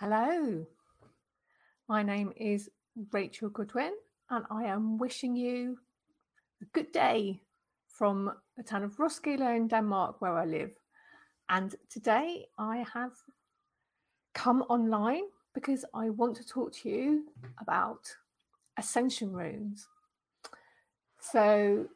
Hello, my name is Rachel Goodwin, and I am wishing you a good day from the town of Roskilde in Denmark, where I live. And today I have come online because I want to talk to you about ascension runes. So,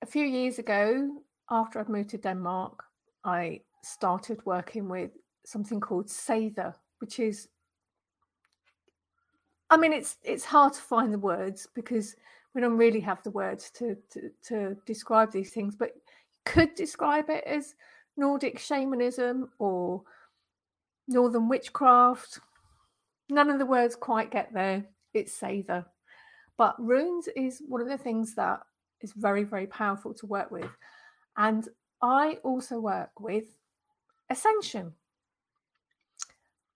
a few years ago, after I'd moved to Denmark, I started working with something called Seidr which is I mean it's it's hard to find the words because we don't really have the words to to, to describe these things, but could describe it as Nordic shamanism or Northern witchcraft. None of the words quite get there. It's Seidr. But runes is one of the things that is very, very powerful to work with. And I also work with Ascension.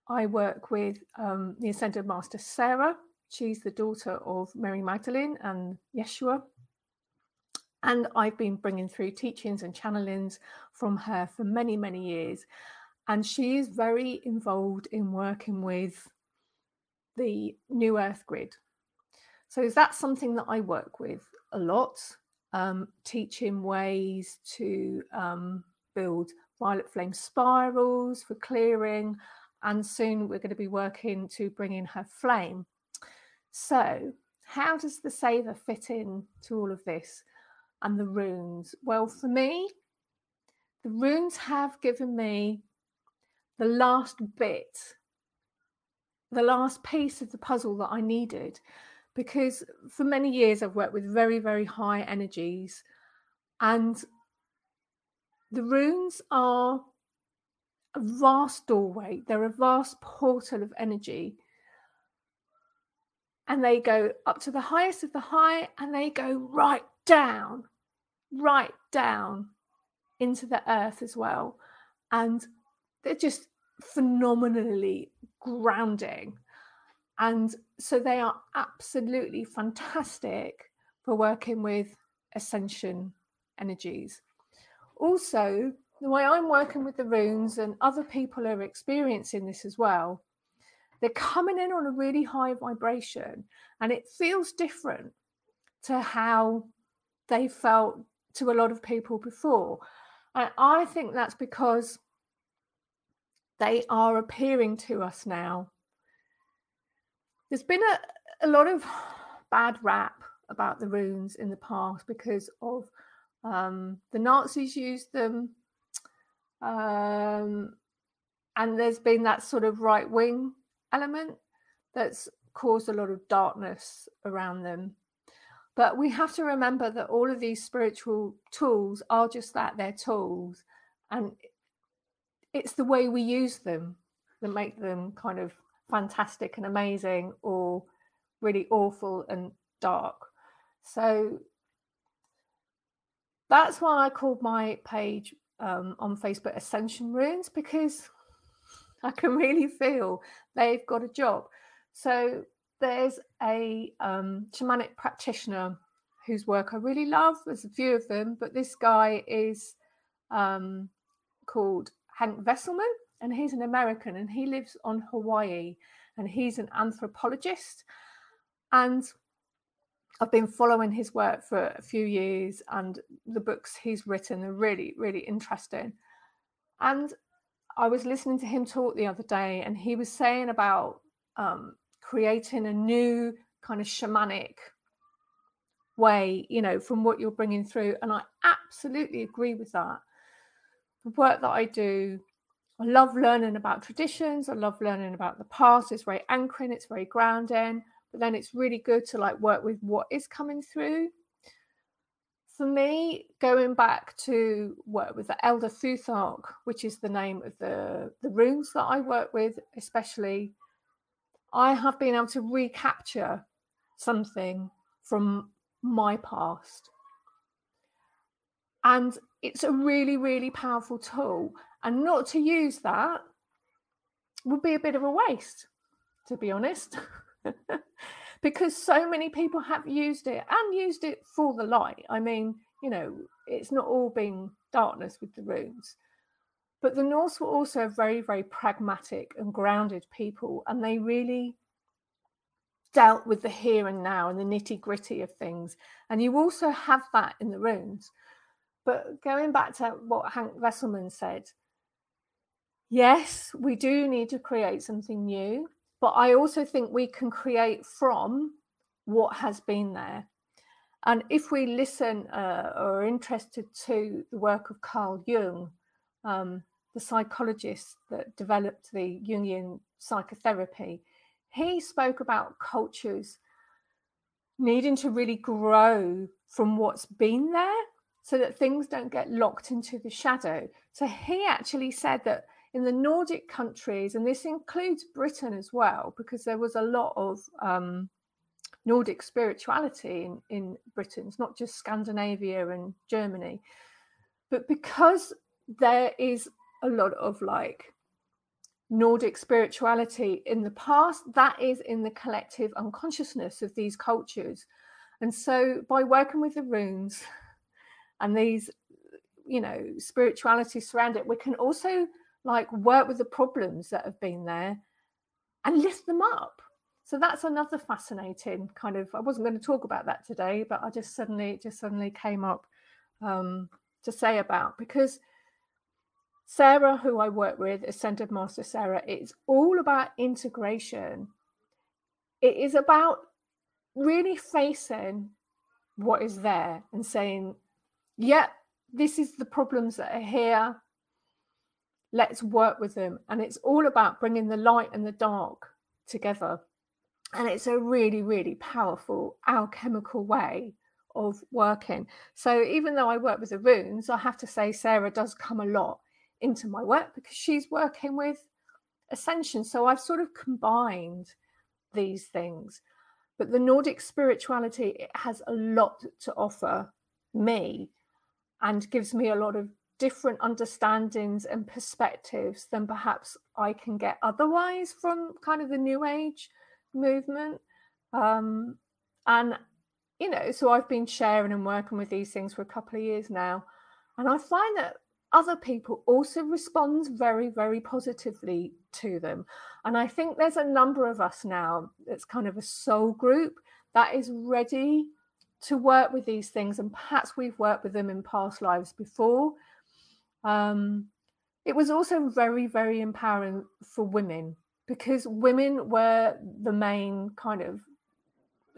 I work with um, the Ascended Master Sarah. She's the daughter of Mary Magdalene and Yeshua. And I've been bringing through teachings and channelings from her for many, many years. And she is very involved in working with the New Earth grid. So that's something that I work with a lot, um, teaching ways to um, build violet flame spirals for clearing, and soon we're going to be working to bring in her flame. So, how does the Seidr fit in to all of this and the runes? Well, for me, the runes have given me the last bit, the last piece of the puzzle that I needed. Because for many years I've worked with very, very high energies, and the runes are a vast doorway, they're a vast portal of energy. And they go up to the highest of the high and they go right down, right down into the earth as well. And they're just phenomenally grounding. And so they are absolutely fantastic for working with ascension energies. Also, the way I'm working with the runes and other people are experiencing this as well, they're coming in on a really high vibration and it feels different to how they felt to a lot of people before. And I think that's because they are appearing to us now. There's been a, a lot of bad rap about the runes in the past because of um, the Nazis used them um, and there's been that sort of right wing element that's caused a lot of darkness around them. But we have to remember that all of these spiritual tools are just that they're tools. And it's the way we use them that make them kind of fantastic and amazing or really awful and dark. So that's why I called my page um, on Facebook Ascension Runes because I can really feel they've got a job. So there's a um, shamanic practitioner whose work I really love. There's a few of them, but this guy is um, called Hank Wesselman, and he's an American, and he lives on Hawaii, and he's an anthropologist. And I've been following his work for a few years, and the books he's written are really, really interesting. And I was listening to him talk the other day, and he was saying about um, creating a new kind of shamanic way, you know, from what you're bringing through. And I absolutely agree with that. The work that I do, I love learning about traditions, I love learning about the past. It's very anchoring, it's very grounding but then it's really good to like work with what is coming through. For me, going back to work with the Elder Futhark, which is the name of the, the runes that I work with, especially, I have been able to recapture something from my past. And it's a really, really powerful tool. And not to use that would be a bit of a waste, to be honest. because so many people have used it and used it for the light. I mean, you know, it's not all been darkness with the runes. But the Norse were also very, very pragmatic and grounded people, and they really dealt with the here and now and the nitty gritty of things. And you also have that in the runes. But going back to what Hank Wesselman said, yes, we do need to create something new, but I also think we can create from what has been there. And if we listen uh, or are interested to the work of Carl Jung, um, the psychologist that developed the Jungian psychotherapy, he spoke about cultures needing to really grow from what's been there so that things don't get locked into the shadow. So he actually said that in the Nordic countries, and this includes Britain as well, because there was a lot of um, Nordic spirituality in, in Britain, it's not just Scandinavia and Germany, but because there is a lot of like Nordic spirituality in the past, that is in the collective unconsciousness of these cultures. And so by working with the runes and these, you know, spirituality surround it, we can also like work with the problems that have been there and lift them up. So that's another fascinating kind of I wasn't going to talk about that today, but I just suddenly just suddenly came up um, to say about because Sarah, who I work with, Ascended Master Sarah, it's all about integration. It is about really facing what is there and saying, yeah, this is the problems that are here. Let's work with them. And it's all about bringing the light and the dark together. And it's a really, really powerful alchemical way of working. So even though I work with the runes, I have to say Sarah does come a lot into my work because she's working with ascension. So I've sort of combined these things. But the Nordic spirituality it has a lot to offer me and gives me a lot of different understandings and perspectives than perhaps I can get otherwise from kind of the new age movement. Um, and, you know, so I've been sharing and working with these things for a couple of years now. And I find that other people also respond very, very positively to them. And I think there's a number of us now, that's kind of a soul group that is ready to work with these things. And perhaps we've worked with them in past lives before. Um, it was also very, very empowering for women because women were the main kind of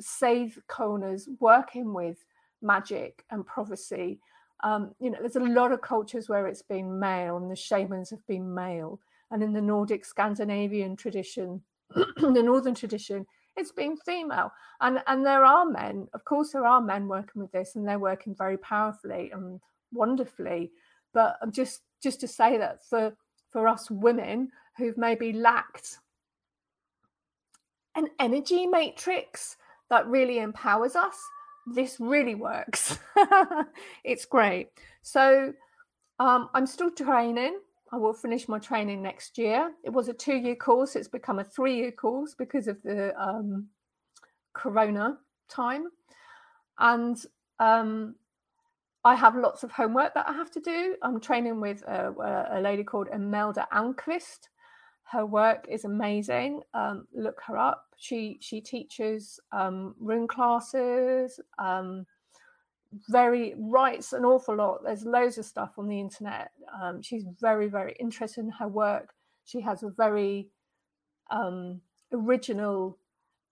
Seith Konas working with magic and prophecy um, you know, there's a lot of cultures where it's been male and the shamans have been male. And in the Nordic Scandinavian tradition, the Northern tradition, it's been female. And, and there are men, of course, there are men working with this and they're working very powerfully and wonderfully. But just just to say that for, for us women who've maybe lacked an energy matrix that really empowers us, this really works. it's great. So um, I'm still training. I will finish my training next year. It was a two year course. It's become a three year course because of the um, corona time. And um, I have lots of homework that I have to do. I'm training with a, a lady called Imelda Almqvist. Her work is amazing. Um, look her up. She she teaches um, rune classes. Um, very writes an awful lot. There's loads of stuff on the internet. Um, she's very very interested in her work. She has a very um, original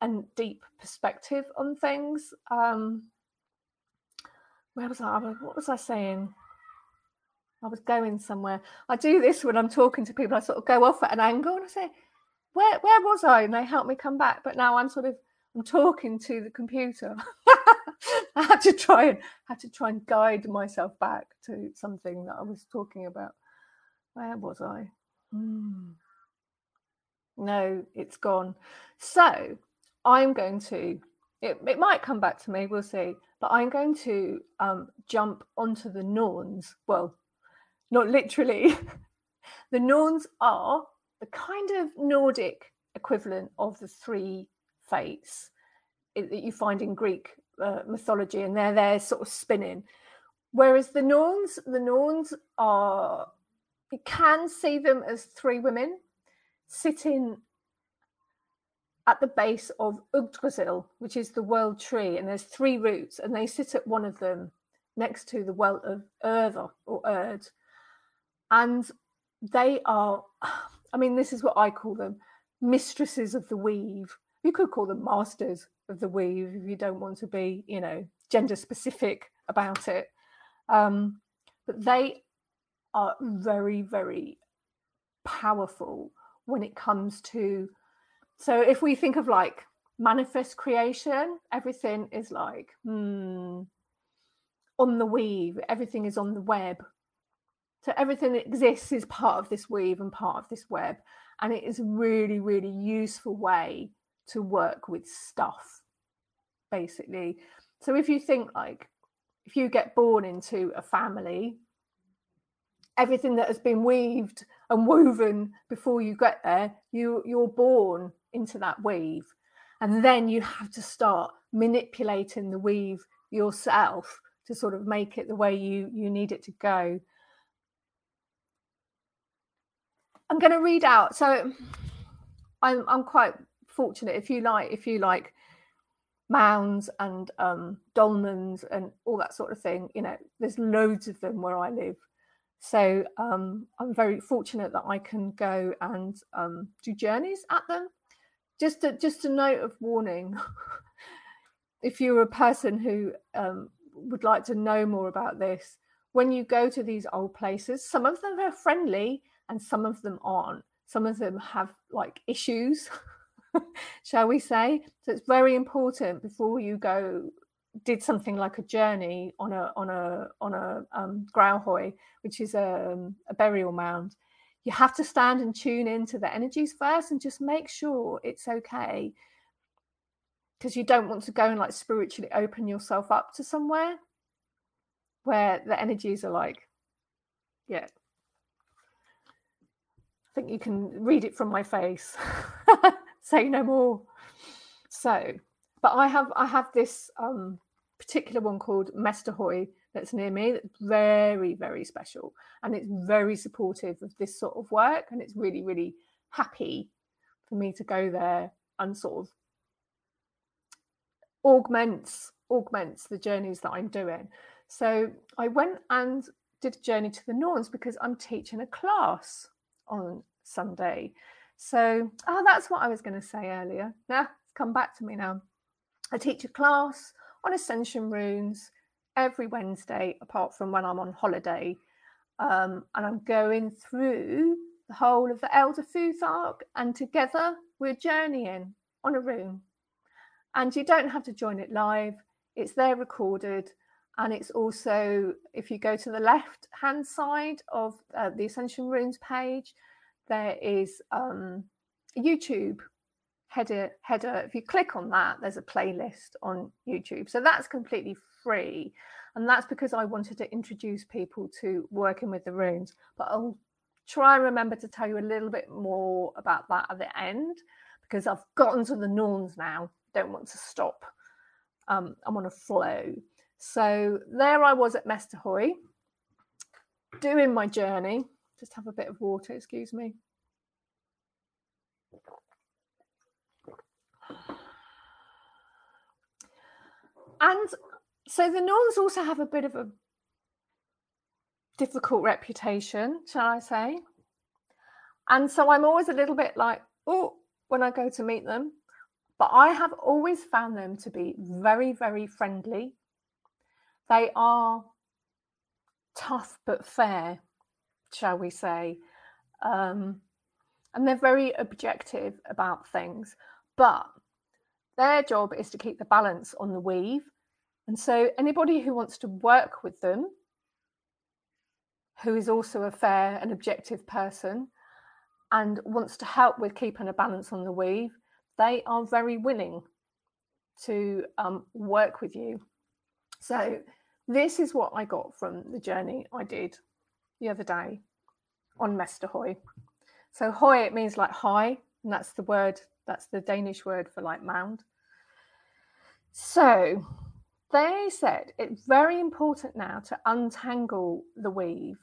and deep perspective on things. Um, where was I? What was I saying? I was going somewhere. I do this when I'm talking to people. I sort of go off at an angle and I say, "Where where was I?" And they help me come back. But now I'm sort of I'm talking to the computer. I had to try and had to try and guide myself back to something that I was talking about. Where was I? Hmm. No, it's gone. So I'm going to. It, it might come back to me. We'll see. But I'm going to um, jump onto the Norns. Well, not literally. the Norns are the kind of Nordic equivalent of the three fates that you find in Greek uh, mythology, and they're there sort of spinning. Whereas the Norns, the Norns are you can see them as three women sitting at the base of Yggdrasil, which is the world tree, and there's three roots, and they sit at one of them next to the well of Erdha or Erd. And they are, I mean, this is what I call them mistresses of the weave. You could call them masters of the weave if you don't want to be, you know, gender specific about it. Um, but they are very, very powerful when it comes to. So if we think of like manifest creation, everything is like hmm, on the weave, everything is on the web. So everything that exists is part of this weave and part of this web. And it is a really, really useful way to work with stuff, basically. So if you think like, if you get born into a family, everything that has been weaved and woven before you get there, you you're born into that weave. And then you have to start manipulating the weave yourself to sort of make it the way you you need it to go. I'm going to read out. So I'm I'm quite fortunate. If you like, if you like mounds and um, dolmens and all that sort of thing, you know, there's loads of them where I live. So um, I'm very fortunate that I can go and um, do journeys at them. Just a, just a note of warning: if you're a person who um, would like to know more about this, when you go to these old places, some of them are friendly and some of them aren't. Some of them have like issues, shall we say? So it's very important before you go did something like a journey on a on a on a um, which is a, um, a burial mound. You have to stand and tune into the energies first and just make sure it's okay because you don't want to go and like spiritually open yourself up to somewhere where the energies are like, yeah. I think you can read it from my face. Say no more. So, but I have I have this um particular one called Mestahoy that's near me that's very very special and it's very supportive of this sort of work and it's really really happy for me to go there and sort of augments augments the journeys that I'm doing. So I went and did a journey to the Norns because I'm teaching a class on Sunday. So oh that's what I was going to say earlier. Now it's come back to me now. I teach a class on ascension runes every Wednesday, apart from when I'm on holiday. Um, and I'm going through the whole of the Elder Futhark, and together we're journeying on a rune and you don't have to join it live, it's there recorded. And it's also, if you go to the left hand side of uh, the Ascension Runes page, there is um, YouTube header. Header. If you click on that, there's a playlist on YouTube. So that's completely And that's because I wanted to introduce people to working with the runes. But I'll try and remember to tell you a little bit more about that at the end because I've gotten to the Norns now don't want to stop. Um, I'm on a flow. So there I was at Mestahoy doing my journey. Just have a bit of water, excuse me. And so the Norns also have a bit of a difficult reputation, shall I say. And so I'm always a little bit like, oh, when I go to meet them, but I have always found them to be very, very friendly. They are tough but fair, shall we say. Um, and they're very objective about things. But their job is to keep the balance on the weave. And so, anybody who wants to work with them, who is also a fair and objective person, and wants to help with keeping a balance on the weave, they are very willing to um, work with you. So, this is what I got from the journey I did the other day on Mestahoy. So, hoy, it means like high, and that's the word, that's the Danish word for like mound. So, they said it's very important now to untangle the weave.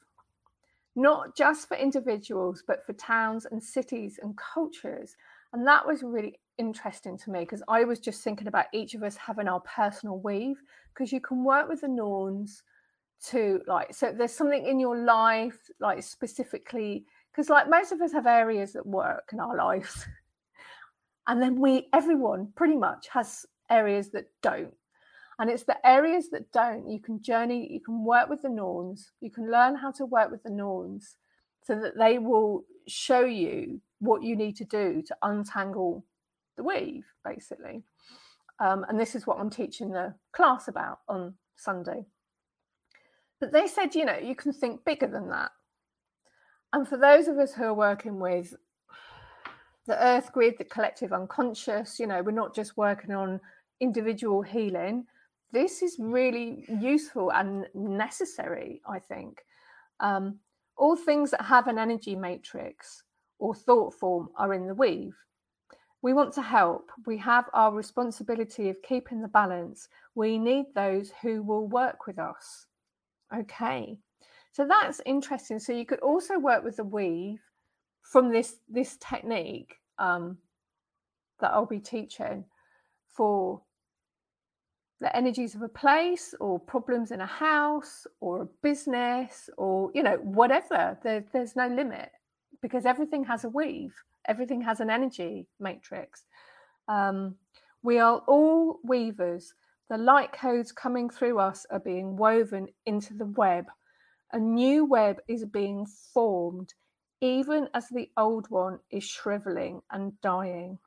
not just for individuals, but for towns and cities and cultures. And that was really interesting to me because I was just thinking about each of us having our personal weave because you can work with the Norns to like, so there's something in your life, like specifically, because like most of us have areas that work in our lives. and then we, everyone pretty much has areas that don't. And it's the areas that don't, you can journey, you can work with the Norns, you can learn how to work with the Norns so that they will show you what you need to do to untangle the weave, basically. Um, and this is what I'm teaching the class about on Sunday. But they said, you know, you can think bigger than that. And for those of us who are working with the earth grid, the collective unconscious, you know, we're not just working on individual healing, this is really useful and necessary, I think. Um, all things that have an energy matrix or thought form are in the weave. We want to help. We have our responsibility of keeping the balance. We need those who will work with us. Okay, so that's interesting. So you could also work with the weave from this this technique um, that I'll be teaching for the energies of a place or problems in a house or a business or you know whatever there, there's no limit because everything has a weave everything has an energy matrix. Um, we are all weavers. The light codes coming through us are being woven into the web. A new web is being formed even as the old one is shriveling and dying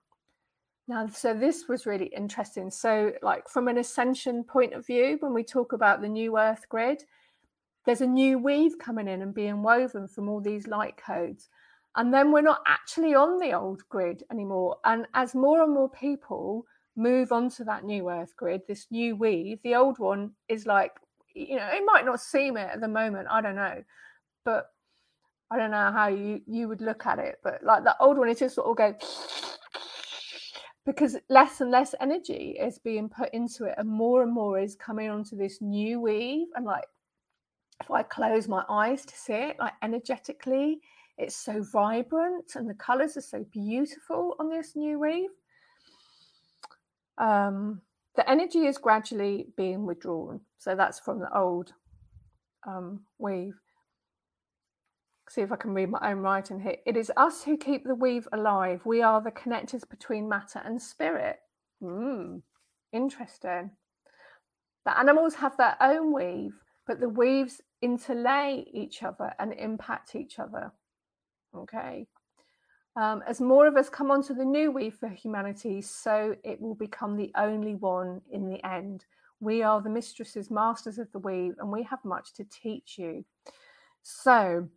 now, so this was really interesting. So, like from an ascension point of view, when we talk about the new Earth grid, there's a new weave coming in and being woven from all these light codes. And then we're not actually on the old grid anymore. And as more and more people move onto that new Earth grid, this new weave, the old one is like, you know, it might not seem it at the moment. I don't know. But I don't know how you, you would look at it. But like the old one, it just sort of go because less and less energy is being put into it and more and more is coming onto this new weave. And like if i close my eyes to see it like energetically it's so vibrant and the colors are so beautiful on this new weave. Um, the energy is gradually being withdrawn. So that's from the old um, weave see if I can read my own writing here. It is us who keep the weave alive. We are the connectors between matter and spirit. Hmm, interesting. The animals have their own weave, but the weaves interlay each other and impact each other. Okay. Um, as more of us come onto the new weave for humanity, so it will become the only one in the end. We are the mistresses, masters of the weave, and we have much to teach you. So,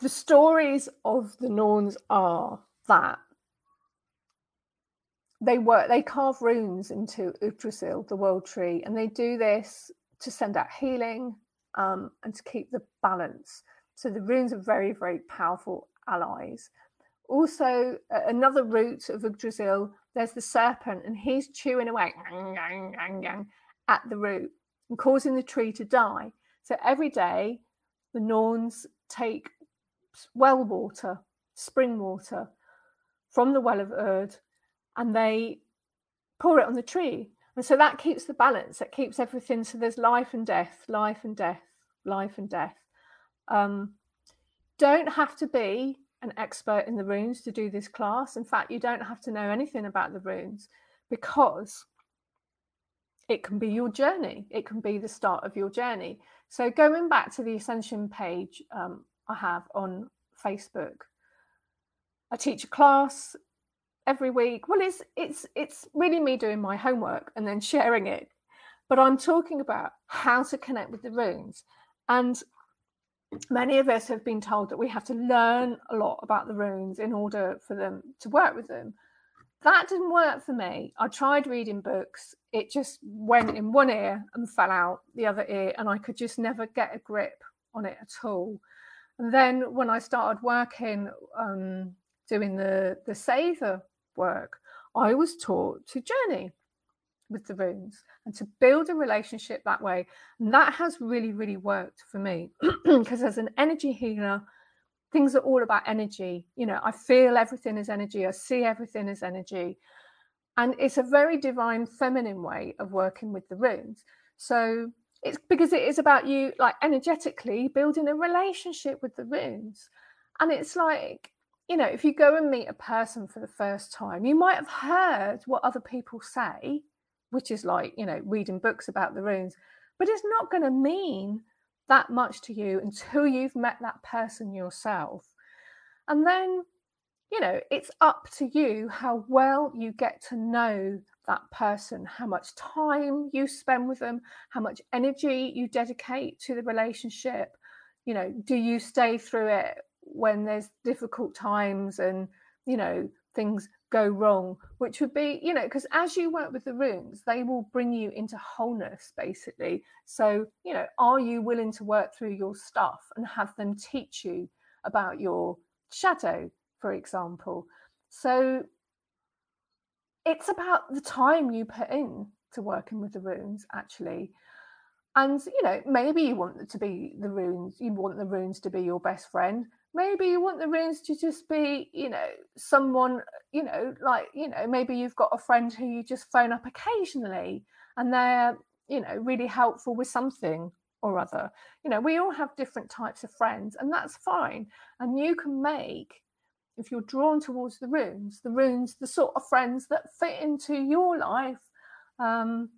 the stories of the Norns are that they work they carve runes into Yggdrasil, the world tree, and they do this to send out healing um, and to keep the balance. So the runes are very, very powerful allies. Also, another root of Yggdrasil, there's the serpent, and he's chewing away at the root and causing the tree to die. So every day, the Norns take well water, spring water from the well of Urd, and they pour it on the tree. And so that keeps the balance, that keeps everything. So there's life and death, life and death, life and death. Um, don't have to be an expert in the runes to do this class. In fact, you don't have to know anything about the runes because it can be your journey. It can be the start of your journey. So going back to the Ascension page um, I have on Facebook. I teach a class every week. Well, it's it's it's really me doing my homework and then sharing it. But I'm talking about how to connect with the runes. And many of us have been told that we have to learn a lot about the runes in order for them to work with them. That didn't work for me. I tried reading books. It just went in one ear and fell out the other ear, and I could just never get a grip on it at all. Then when I started working, um, doing the, the Seidr work, I was taught to journey. with the runes and to build a relationship that way. And that has really, really worked for me because as an energy healer, things are all about energy. You know, I feel everything as energy, I see everything as energy. And it's a very divine feminine way of working with the runes. So it's because it is about you, like energetically building a relationship with the runes. And it's like, you know, if you go and meet a person for the first time, you might have heard what other people say, which is like, you know, reading books about the runes, but it's not going to mean that much to you until you've met that person yourself. And then, you know, it's up to you how well you get to know that person, how much time you spend with them, how much energy you dedicate to the relationship. You know, do you stay through it when there's difficult times and you know things go wrong? Which would be you know because as you work with the runes they will bring you into wholeness basically. So you know are you willing to work through your stuff and have them teach you about your shadow for example? So it's about the time you put in to working with the runes actually. And you know maybe you want to be the runes you want the runes to be your best friend. Maybe you want the runes to just be you know someone you know like you know maybe you've got a friend who you just phone up occasionally and they're you know really helpful with something or other. You know we all have different types of friends and that's fine. And you can make if you're drawn towards the runes the runes the sort of friends that fit into your life um,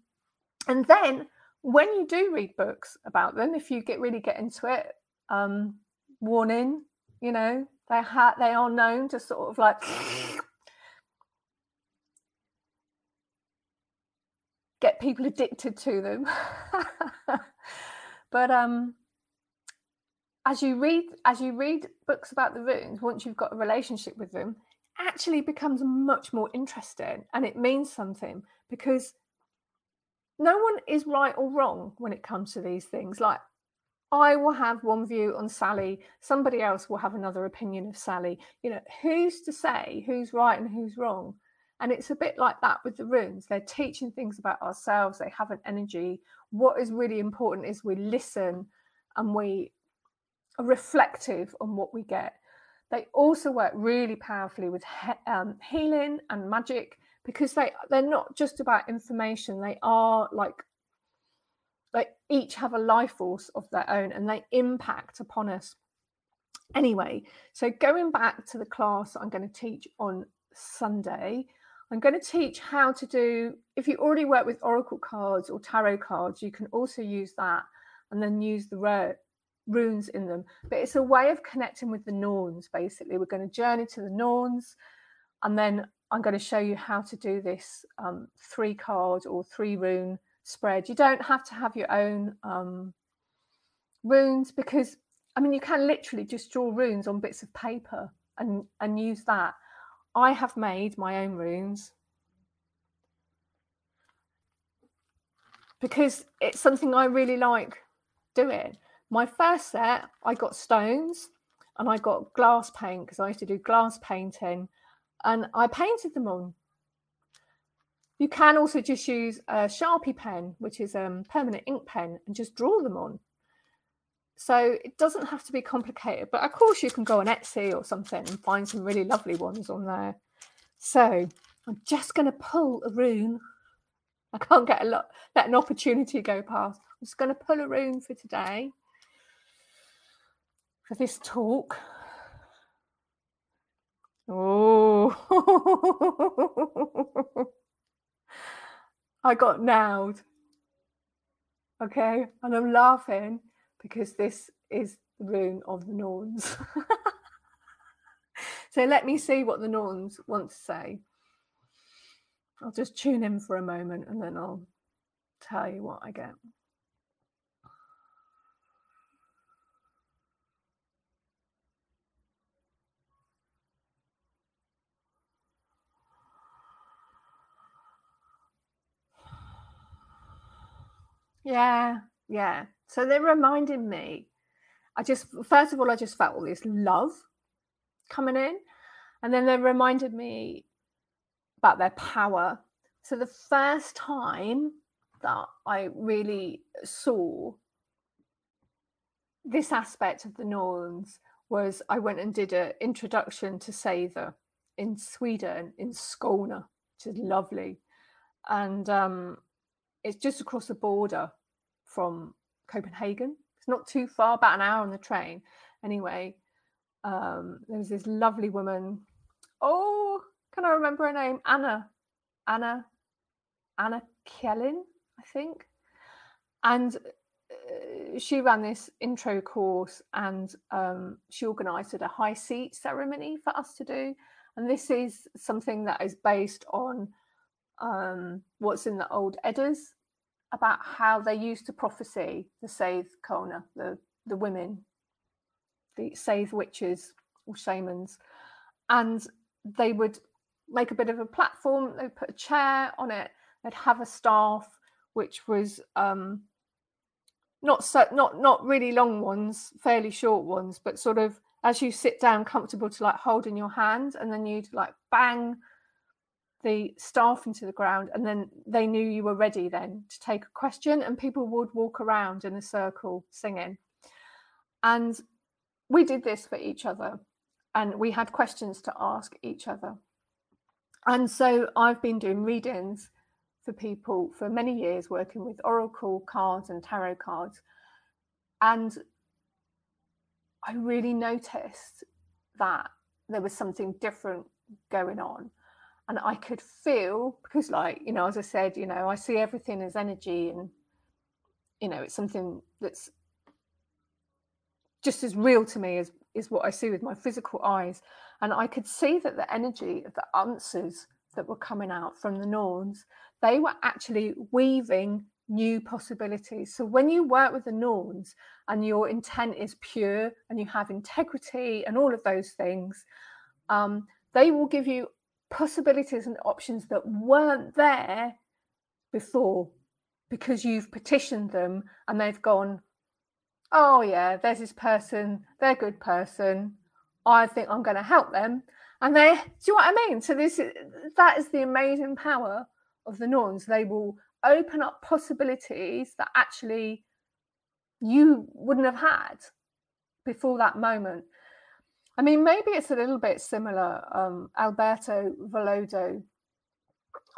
and then when you do read books about them if you get really get into it um, warning you know they ha- they are known to sort of like get people addicted to them. But um as you read as you read books about the runes once you've got a relationship with them actually becomes much more interesting and it means something because no one is right or wrong when it comes to these things like I will have one view on Sally, somebody else will have another opinion of Sally. You know, who's to say who's right and who's wrong? And it's a bit like that with the runes. They're teaching things about ourselves, they have an energy. What is really important is we listen and we are reflective on what we get. They also work really powerfully with he- um, healing and magic because they they're not just about information. They are like they each have a life force of their own and they impact upon us anyway so going back to the class i'm going to teach on sunday i'm going to teach how to do if you already work with oracle cards or tarot cards you can also use that and then use the runes in them but it's a way of connecting with the Norns basically we're going to journey to the Norns and then i'm going to show you how to do this um, three card or three rune spread. You don't have to have your own um, runes because, I mean, you can literally just draw runes on bits of paper and, and use that. I have made my own runes because it's something I really like doing. My first set, I got stones and I got glass paint because I used to do glass painting and I painted them on you can also just use a Sharpie pen, which is a um, permanent ink pen, and just draw them on. So it doesn't have to be complicated, but of course you can go on Etsy or something and find some really lovely ones on there. So I'm just going to pull a rune. I can't get a lot, let an opportunity go past. I'm just going to pull a rune for today for this talk. Oh. I got nailed. Okay, and I'm laughing because this is the rune of the Norns. so let me see what the Norns want to say. I'll just tune in for a moment and then I'll tell you what I get. Yeah, yeah. So they're reminding me. I just first of all, I just felt all this love coming in, and then they reminded me about their power, So the first time that I really saw this aspect of the Norns was I went and did an introduction to Seither in Sweden, in Skåne, which is lovely. And um, it's just across the border from Copenhagen. It's not too far, about an hour on the train. Anyway, um, there was this lovely woman. Oh, can I remember her name? Anna. Anna. Anna Kjellin, I think. And uh, she ran this intro course and um, she organized a high seat ceremony for us to do. And this is something that is based on um, what's in the old Eddas about how they used to prophecy the Seith Kona, the, the women, the Seith witches or shamans. And they would make a bit of a platform, they'd put a chair on it, they'd have a staff, which was um, not so not not really long ones, fairly short ones, but sort of as you sit down comfortable to like hold in your hand and then you'd like bang the staff into the ground and then they knew you were ready then to take a question and people would walk around in a circle singing. And we did this for each other and we had questions to ask each other. And so i've been doing readings for people for many years working with oracle cards and tarot cards. And i really noticed that there was something different going on and I could feel because, like you know, as I said, you know, I see everything as energy, and you know, it's something that's just as real to me as is what I see with my physical eyes, and I could see that the energy of the answers that were coming out from the Norns, they were actually weaving new possibilities. So when you work with the Norns and your intent is pure and you have integrity and all of those things, um, they will give you possibilities and options that weren't there before because you've petitioned them and they've gone, oh, yeah, there's this person, they're a good person. I think I'm going to help them. And they, do you know what I mean? So this that is the amazing power of the Norns. They will open up possibilities that actually you wouldn't have had before that moment. I mean, maybe it's a little bit similar. Um, Alberto Villoldo,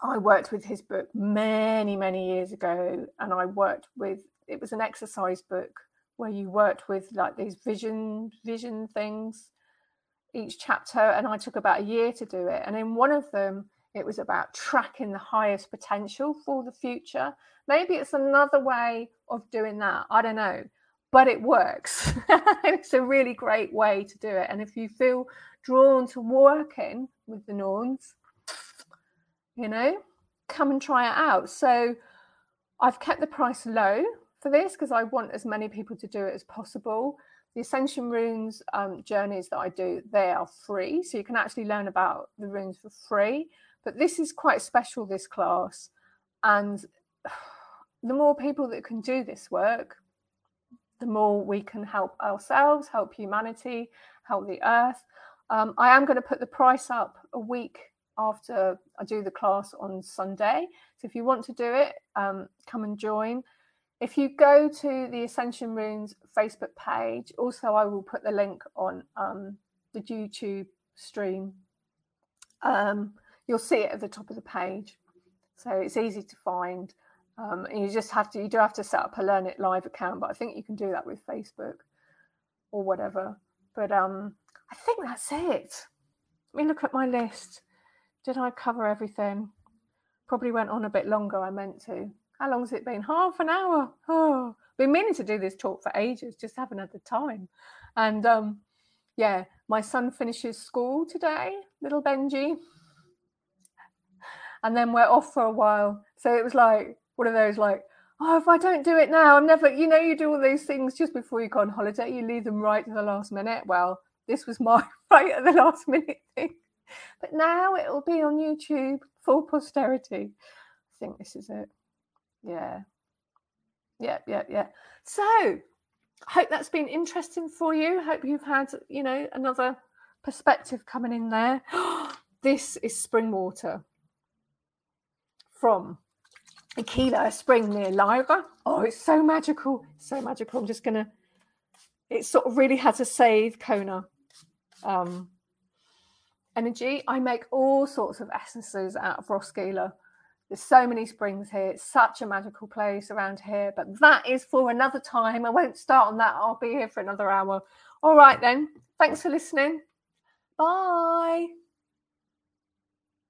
I worked with his book many, many years ago, and I worked with it was an exercise book where you worked with like these vision vision things each chapter, and I took about a year to do it. And in one of them, it was about tracking the highest potential for the future. Maybe it's another way of doing that. I don't know but it works. it's a really great way to do it. And if you feel drawn to working with the Norns, you know, come and try it out. So I've kept the price low for this because I want as many people to do it as possible. The Ascension Runes um, journeys that I do, they are free. So you can actually learn about the runes for free. But this is quite special, this class. And the more people that can do this work, the more we can help ourselves, help humanity, help the earth. Um, I am going to put the price up a week after I do the class on Sunday. So if you want to do it, um, come and join. If you go to the Ascension Runes Facebook page, also I will put the link on um, the YouTube stream. Um, you'll see it at the top of the page. So it's easy to find. Um, and you just have to, you do have to set up a Learn It Live account, but I think you can do that with Facebook or whatever. But um, I think that's it. Let me look at my list. Did I cover everything? Probably went on a bit longer. I meant to. How long's it been? Half an hour. Oh, been meaning to do this talk for ages, just haven't had the time. And um, yeah, my son finishes school today, little Benji. And then we're off for a while. So it was like one of those like, oh, if I don't do it now, I'm never, you know, you do all these things just before you go on holiday, you leave them right to the last minute. Well, this was my right at the last minute thing. But now it will be on YouTube for posterity. I think this is it. Yeah. Yeah, yeah, yeah. So hope that's been interesting for you. Hope you've had, you know, another perspective coming in there. this is spring water from Aquila a Spring near Lyra. Oh, it's so magical. So magical. I'm just to, it sort of really has a Seith Kona um, energy. I make all sorts of essences out of Roskilde. There's so many springs here. It's such a magical place around here. But that is for another time. I won't start on that. I'll be here for another hour. All right, then. Thanks for listening. Bye.